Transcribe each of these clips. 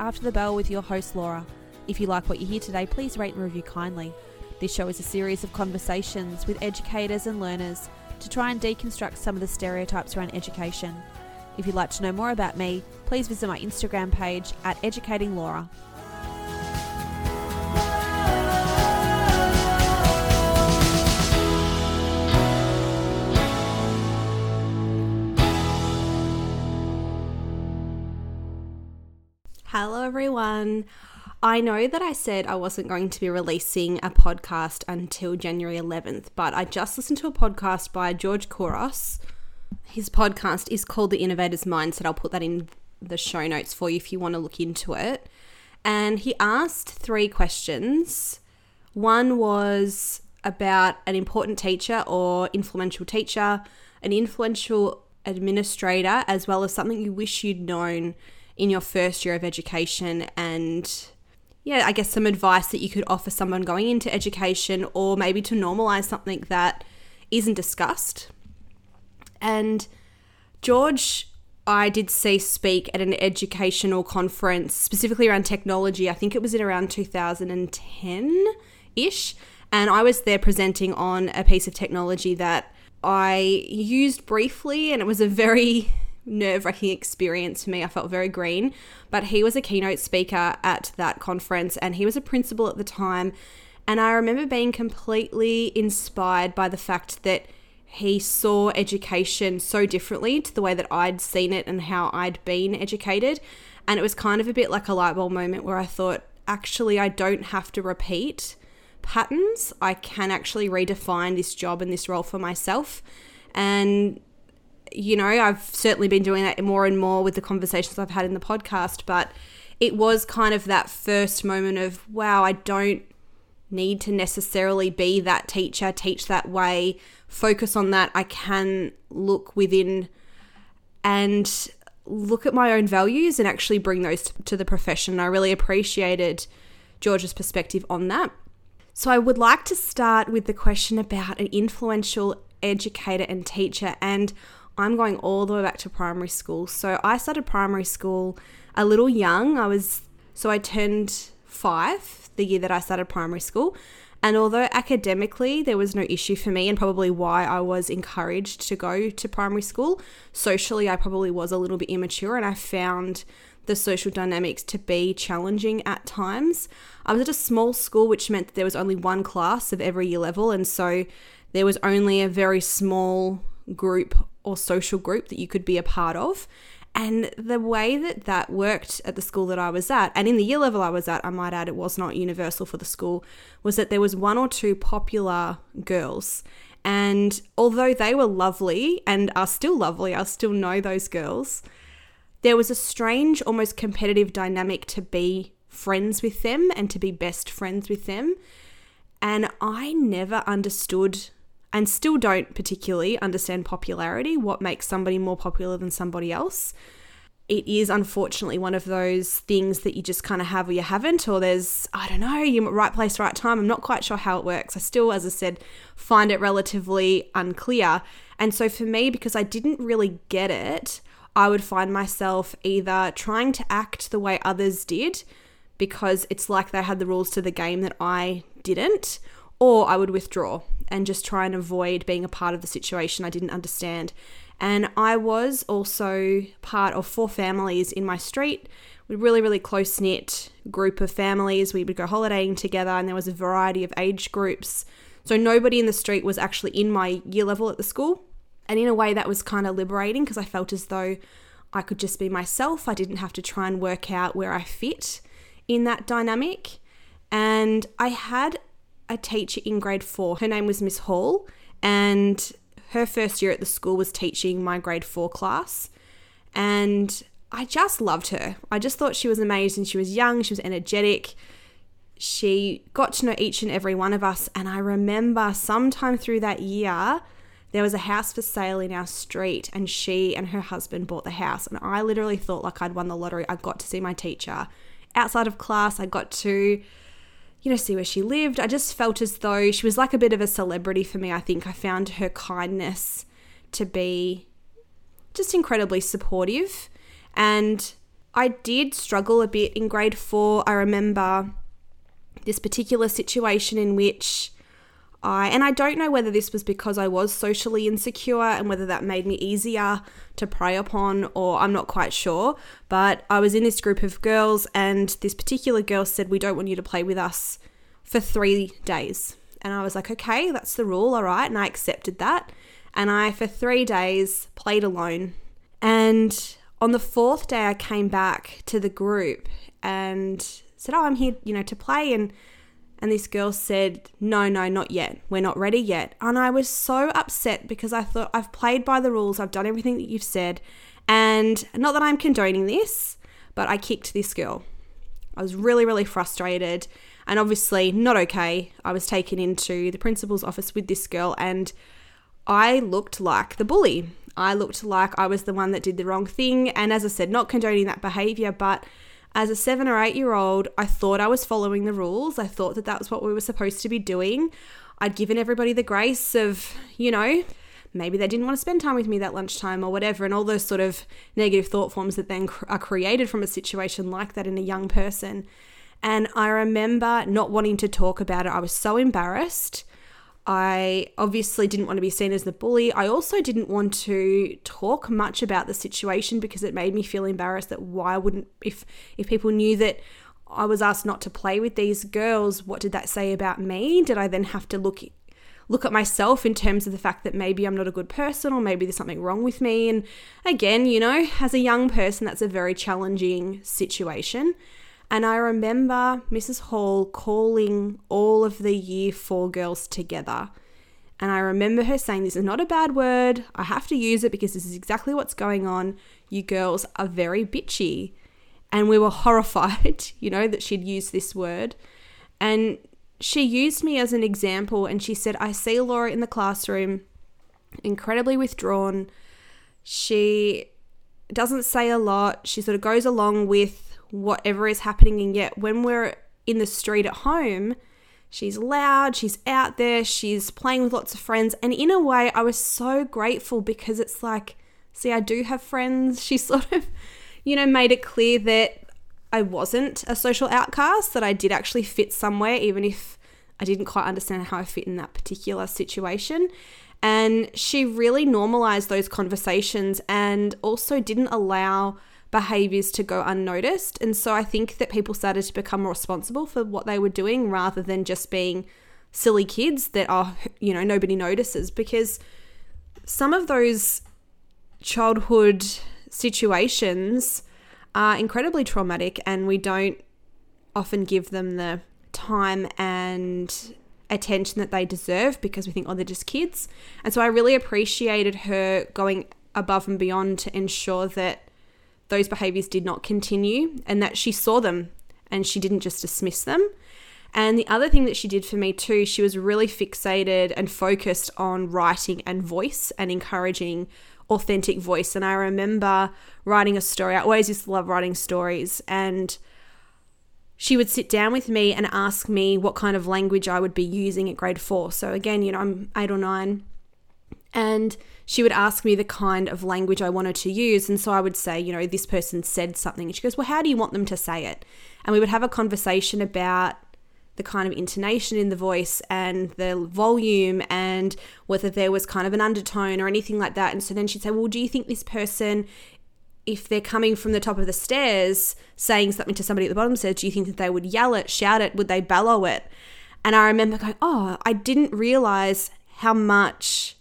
After the Bell with your host Laura. If you like what you hear today, please rate and review kindly. This show is a series of conversations with educators and learners to try and deconstruct some of the stereotypes around education. If you'd like to know more about me, please visit my Instagram page at Educating Laura. Hello, everyone. I know that I said I wasn't going to be releasing a podcast until January 11th, but I just listened to a podcast by George Couros. His podcast is called The Innovator's Mindset. I'll put that in the show notes for you if you want to look into it. And he asked three questions. One was about an important teacher or influential teacher, an influential administrator, as well as something you wish you'd known in your first year of education and yeah, I guess some advice that you could offer someone going into education or maybe to normalize something that isn't discussed. And George, I did see speak at an educational conference specifically around technology. I think it was in around 2010 ish. And I was there presenting on a piece of technology that I used briefly, and it was a very nerve wracking experience for me. I felt very green. But he was a keynote speaker at that conference and he was a principal at the time. And I remember being completely inspired by the fact that he saw education so differently to the way that I'd seen it and how I'd been educated. And it was kind of a bit like a light bulb moment where I thought, actually, I don't have to repeat patterns. I can actually redefine this job and this role for myself. And you know, I've certainly been doing that more and more with the conversations I've had in the podcast, but it was kind of that first moment of, wow, I don't need to necessarily be that teacher, teach that way, focus on that. I can look within and look at my own values and actually bring those to the profession. I really appreciated George's perspective on that. So I would like to start with the question about an influential educator and teacher and I'm going all the way back to primary school. So I started primary school a little young. I was, so I turned five the year that I started primary school. And although academically there was no issue for me, and probably why I was encouraged to go to primary school, socially I probably was a little bit immature and I found the social dynamics to be challenging at times. I was at a small school, which meant that there was only one class of every year level, and so there was only a very small group or social group that you could be a part of. And the way that that worked at the school that I was at, and in the year level I was at, I might add it was not universal for the school, was that there was one or two popular girls. And although they were lovely and are still lovely, I still know those girls, there was a strange, almost competitive dynamic to be friends with them and to be best friends with them. And I never understood and still don't particularly understand popularity, what makes somebody more popular than somebody else. It is unfortunately one of those things that you just kind of have or you haven't, or there's, I don't know, you're right place, right time. I'm not quite sure how it works. I still, as I said, find it relatively unclear. And so for me, because I didn't really get it, I would find myself either trying to act the way others did because it's like they had the rules to the game that I didn't, or I would withdraw and just try and avoid being a part of the situation I didn't understand. And I was also part of four families in my street. We really, really close knit group of families. We would go holidaying together, and there was a variety of age groups. So nobody in the street was actually in my year level at the school. And in a way, that was kind of liberating because I felt as though I could just be myself. I didn't have to try and work out where I fit in that dynamic. And I had a teacher in grade four. Her name was Miss Hall, and her first year at the school was teaching my grade four class. And I just loved her. I just thought she was amazing. She was young, she was energetic. She got to know each and every one of us. And I remember sometime through that year, there was a house for sale in our street, and she and her husband bought the house. And I literally thought like I'd won the lottery. I got to see my teacher outside of class. I got to you know, see where she lived. I just felt as though she was like a bit of a celebrity for me. I think I found her kindness to be just incredibly supportive. And I did struggle a bit in grade four. I remember this particular situation in which I, and I don't know whether this was because I was socially insecure and whether that made me easier to prey upon, or I'm not quite sure. But I was in this group of girls, and this particular girl said, We don't want you to play with us for three days. And I was like, Okay, that's the rule, all right. And I accepted that. And I, for three days, played alone. And on the fourth day, I came back to the group and said, Oh, I'm here, you know, to play. And and this girl said, No, no, not yet. We're not ready yet. And I was so upset because I thought I've played by the rules, I've done everything that you've said. And not that I'm condoning this, but I kicked this girl. I was really, really frustrated and obviously not okay. I was taken into the principal's office with this girl and I looked like the bully. I looked like I was the one that did the wrong thing. And as I said, not condoning that behavior, but as a seven or eight year old, I thought I was following the rules. I thought that that was what we were supposed to be doing. I'd given everybody the grace of, you know, maybe they didn't want to spend time with me that lunchtime or whatever, and all those sort of negative thought forms that then are created from a situation like that in a young person. And I remember not wanting to talk about it. I was so embarrassed. I obviously didn't want to be seen as the bully. I also didn't want to talk much about the situation because it made me feel embarrassed that why wouldn't if if people knew that I was asked not to play with these girls, what did that say about me? Did I then have to look look at myself in terms of the fact that maybe I'm not a good person or maybe there's something wrong with me? And again, you know, as a young person that's a very challenging situation. And I remember Mrs. Hall calling all of the year four girls together. And I remember her saying, This is not a bad word. I have to use it because this is exactly what's going on. You girls are very bitchy. And we were horrified, you know, that she'd used this word. And she used me as an example and she said, I see Laura in the classroom, incredibly withdrawn. She doesn't say a lot. She sort of goes along with whatever is happening. And yet, when we're in the street at home, she's loud, she's out there, she's playing with lots of friends. And in a way, I was so grateful because it's like, see, I do have friends. She sort of, you know, made it clear that I wasn't a social outcast, that I did actually fit somewhere, even if I didn't quite understand how I fit in that particular situation. And she really normalized those conversations and also didn't allow behaviors to go unnoticed. And so I think that people started to become responsible for what they were doing rather than just being silly kids that are, you know, nobody notices because some of those childhood situations are incredibly traumatic and we don't often give them the time and attention that they deserve because we think, oh, they're just kids. And so I really appreciated her going above and beyond to ensure that those behaviors did not continue and that she saw them and she didn't just dismiss them. And the other thing that she did for me too, she was really fixated and focused on writing and voice and encouraging authentic voice. And I remember writing a story. I always used to love writing stories. And she would sit down with me and ask me what kind of language I would be using at grade four. So again, you know, I'm eight or nine. And she would ask me the kind of language I wanted to use. And so I would say, you know, this person said something. And she goes, well, how do you want them to say it? And we would have a conversation about the kind of intonation in the voice and the volume and whether there was kind of an undertone or anything like that. And so then she'd say, well, do you think this person if they're coming from the top of the stairs saying something to somebody at the bottom stairs, do you think that they would yell it, shout it, would they bellow it? And I remember going, oh, I didn't realize how much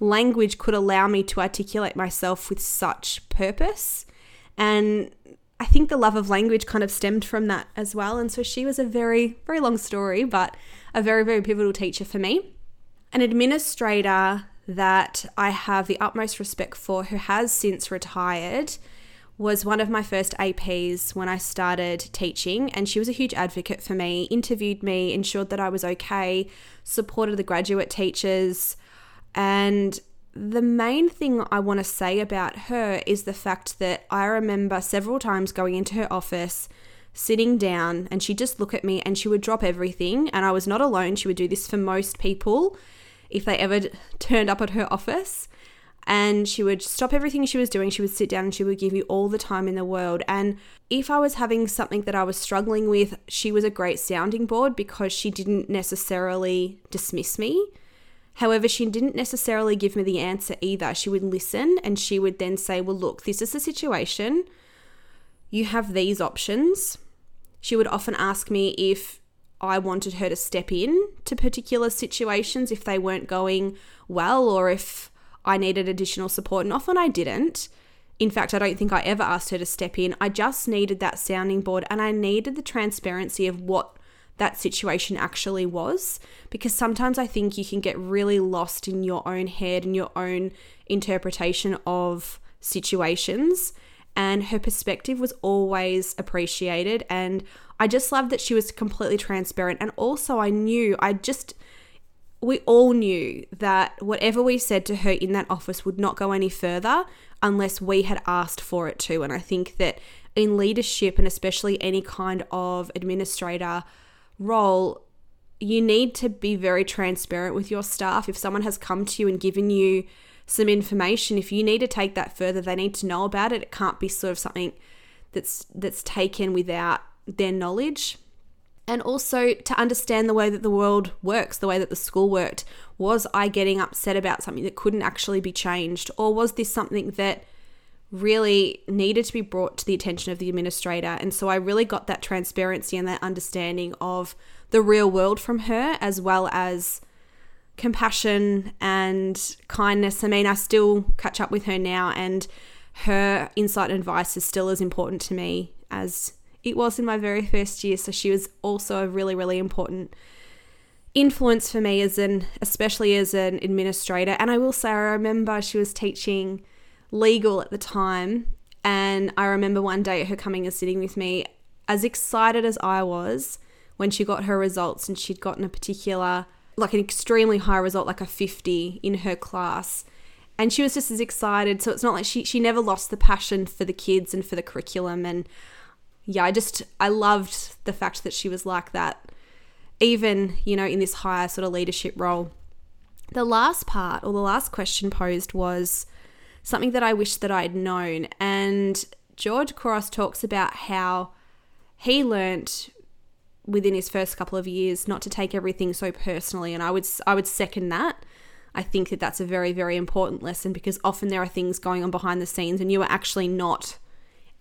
language could allow me to articulate myself with such purpose. And I think the love of language kind of stemmed from that as well. And so she was a very, very long story, but a very, very pivotal teacher for me. An administrator that I have the utmost respect for, who has since retired, was one of my first APs when I started teaching, and she was a huge advocate for me, interviewed me, ensured that I was okay, supported the graduate teachers, and the main thing I want to say about her is the fact that I remember several times going into her office, sitting down, and she'd just look at me and she would drop everything. And I was not alone. She would do this for most people if they ever turned up at her office. and she would stop everything she was doing. She would sit down and she would give you all the time in the world. And if I was having something that I was struggling with, she was a great sounding board because she didn't necessarily dismiss me. However, she didn't necessarily give me the answer either. She would listen and she would then say, Well, look, this is the situation. You have these options. She would often ask me if I wanted her to step in to particular situations if they weren't going well or if I needed additional support, and often I didn't. In fact, I don't think I ever asked her to step in. I just needed that sounding board and I needed the transparency of what that situation actually was because sometimes I think you can get really lost in your own head and your own interpretation of situations. And her perspective was always appreciated. And I just loved that she was completely transparent. And also, I knew, I just, we all knew that whatever we said to her in that office would not go any further unless we had asked for it to. And I think that in leadership and especially any kind of administrator role, you need to be very transparent with your staff. If someone has come to you and given you some information, if you need to take that further, they need to know about it. It can't be sort of something that's that's taken without their knowledge and also to understand the way that the world works, the way that the school worked. Was I getting upset about something that couldn't actually be changed, or was this something that really needed to be brought to the attention of the administrator? And so I really got that transparency and that understanding of the real world from her, as well as compassion and kindness. I mean, I still catch up with her now, and her insight and advice is still as important to me as it was in my very first year. So she was also a really, really important influence for me as an, especially as an administrator. And I will say, I remember she was teaching legal at the time. And I remember one day her coming and sitting with me, as excited as I was when she got her results and she'd gotten a particular, like an extremely high result, like a 50 in her class. And she was just as excited. So it's not like she, she never lost the passion for the kids and for the curriculum. And yeah, I just I loved the fact that she was like that, even you know in this higher sort of leadership role. The last part or the last question posed was something that I wish that I'd known, and George Couros talks about how he learnt within his first couple of years not to take everything so personally, and I would I would second that. I think that that's a very very important lesson because often there are things going on behind the scenes, and you are actually not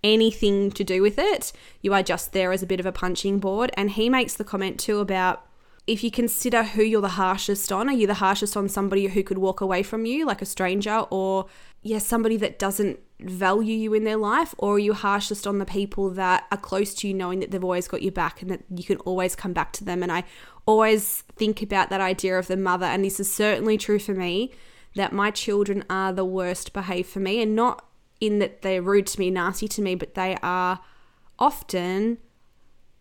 anything to do with it. You are just there as a bit of a punching board. And he makes the comment too about if you consider who you're the harshest on, are you the harshest on somebody who could walk away from you, like a stranger, or yeah, somebody that doesn't value you in their life, or are you harshest on the people that are close to you, knowing that they've always got your back and that you can always come back to them? And I always think about that idea of the mother, and this is certainly true for me, that my children are the worst behaved for me, and not in that they're rude to me, nasty to me, but they are often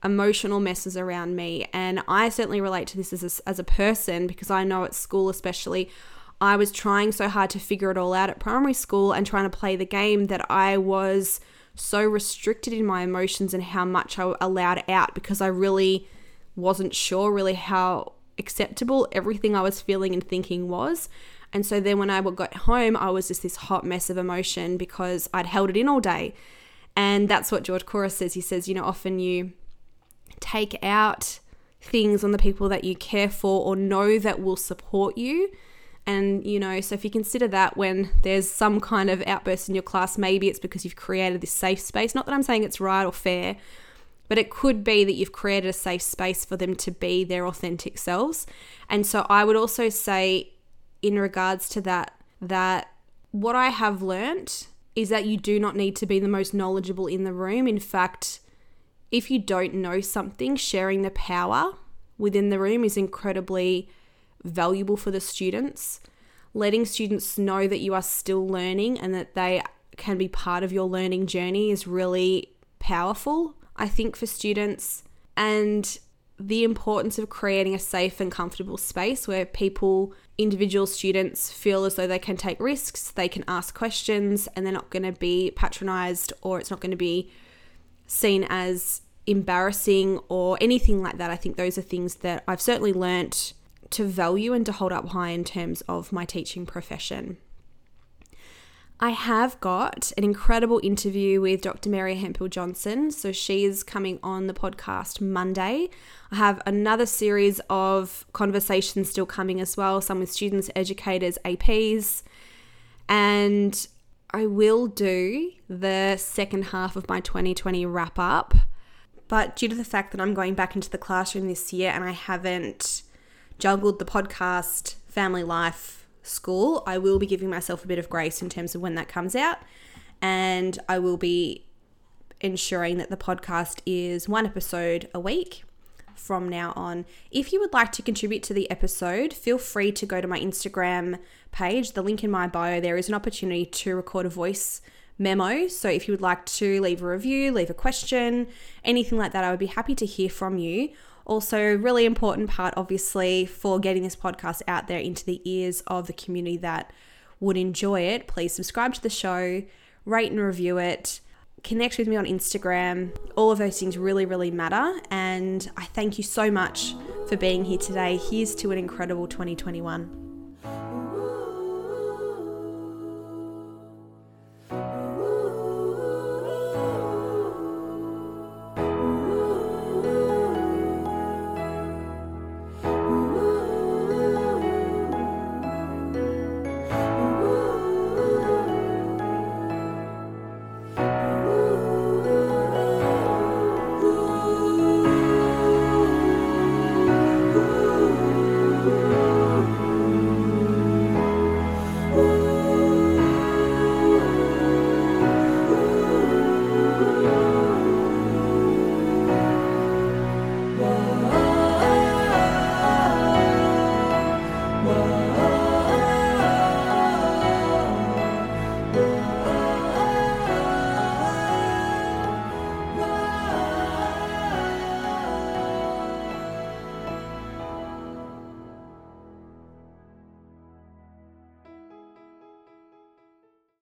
emotional messes around me. And I certainly relate to this as a, as a person because I know at school, especially, I was trying so hard to figure it all out at primary school and trying to play the game that I was so restricted in my emotions and how much I allowed out because I really wasn't sure really how acceptable everything I was feeling and thinking was. And so then when I got home, I was just this hot mess of emotion because I'd held it in all day. And that's what George Couros says. He says, you know, often you take out things on the people that you care for or know that will support you. And, you know, so if you consider that when there's some kind of outburst in your class, maybe it's because you've created this safe space. Not that I'm saying it's right or fair, but it could be that you've created a safe space for them to be their authentic selves. And so I would also say, in regards to that that what I have learnt is that you do not need to be the most knowledgeable in the room. In fact, if you don't know something, sharing the power within the room is incredibly valuable for the students. Letting students know that you are still learning and that they can be part of your learning journey is really powerful, I think, for students. And the importance of creating a safe and comfortable space where people, individual students, feel as though they can take risks, they can ask questions, and they're not going to be patronized or it's not going to be seen as embarrassing or anything like that. I think those are things that I've certainly learnt to value and to hold up high in terms of my teaching profession. I have got an incredible interview with Dr. Mary Hempel Johnson. So she's coming on the podcast Monday. I have another series of conversations still coming as well, some with students, educators, APs. And I will do the second half of my 2020 wrap up. But due to the fact that I'm going back into the classroom this year and I haven't juggled the podcast, family life, school, I will be giving myself a bit of grace in terms of when that comes out. And I will be ensuring that the podcast is one episode a week from now on. If you would like to contribute to the episode, feel free to go to my Instagram page. The link in my bio, there is an opportunity to record a voice memo. So if you would like to leave a review, leave a question, anything like that, I would be happy to hear from you. Also, really important part, obviously, for getting this podcast out there into the ears of the community that would enjoy it. Please subscribe to the show, rate and review it, connect with me on Instagram. All of those things really, really matter. And I thank you so much for being here today. Here's to an incredible 2021.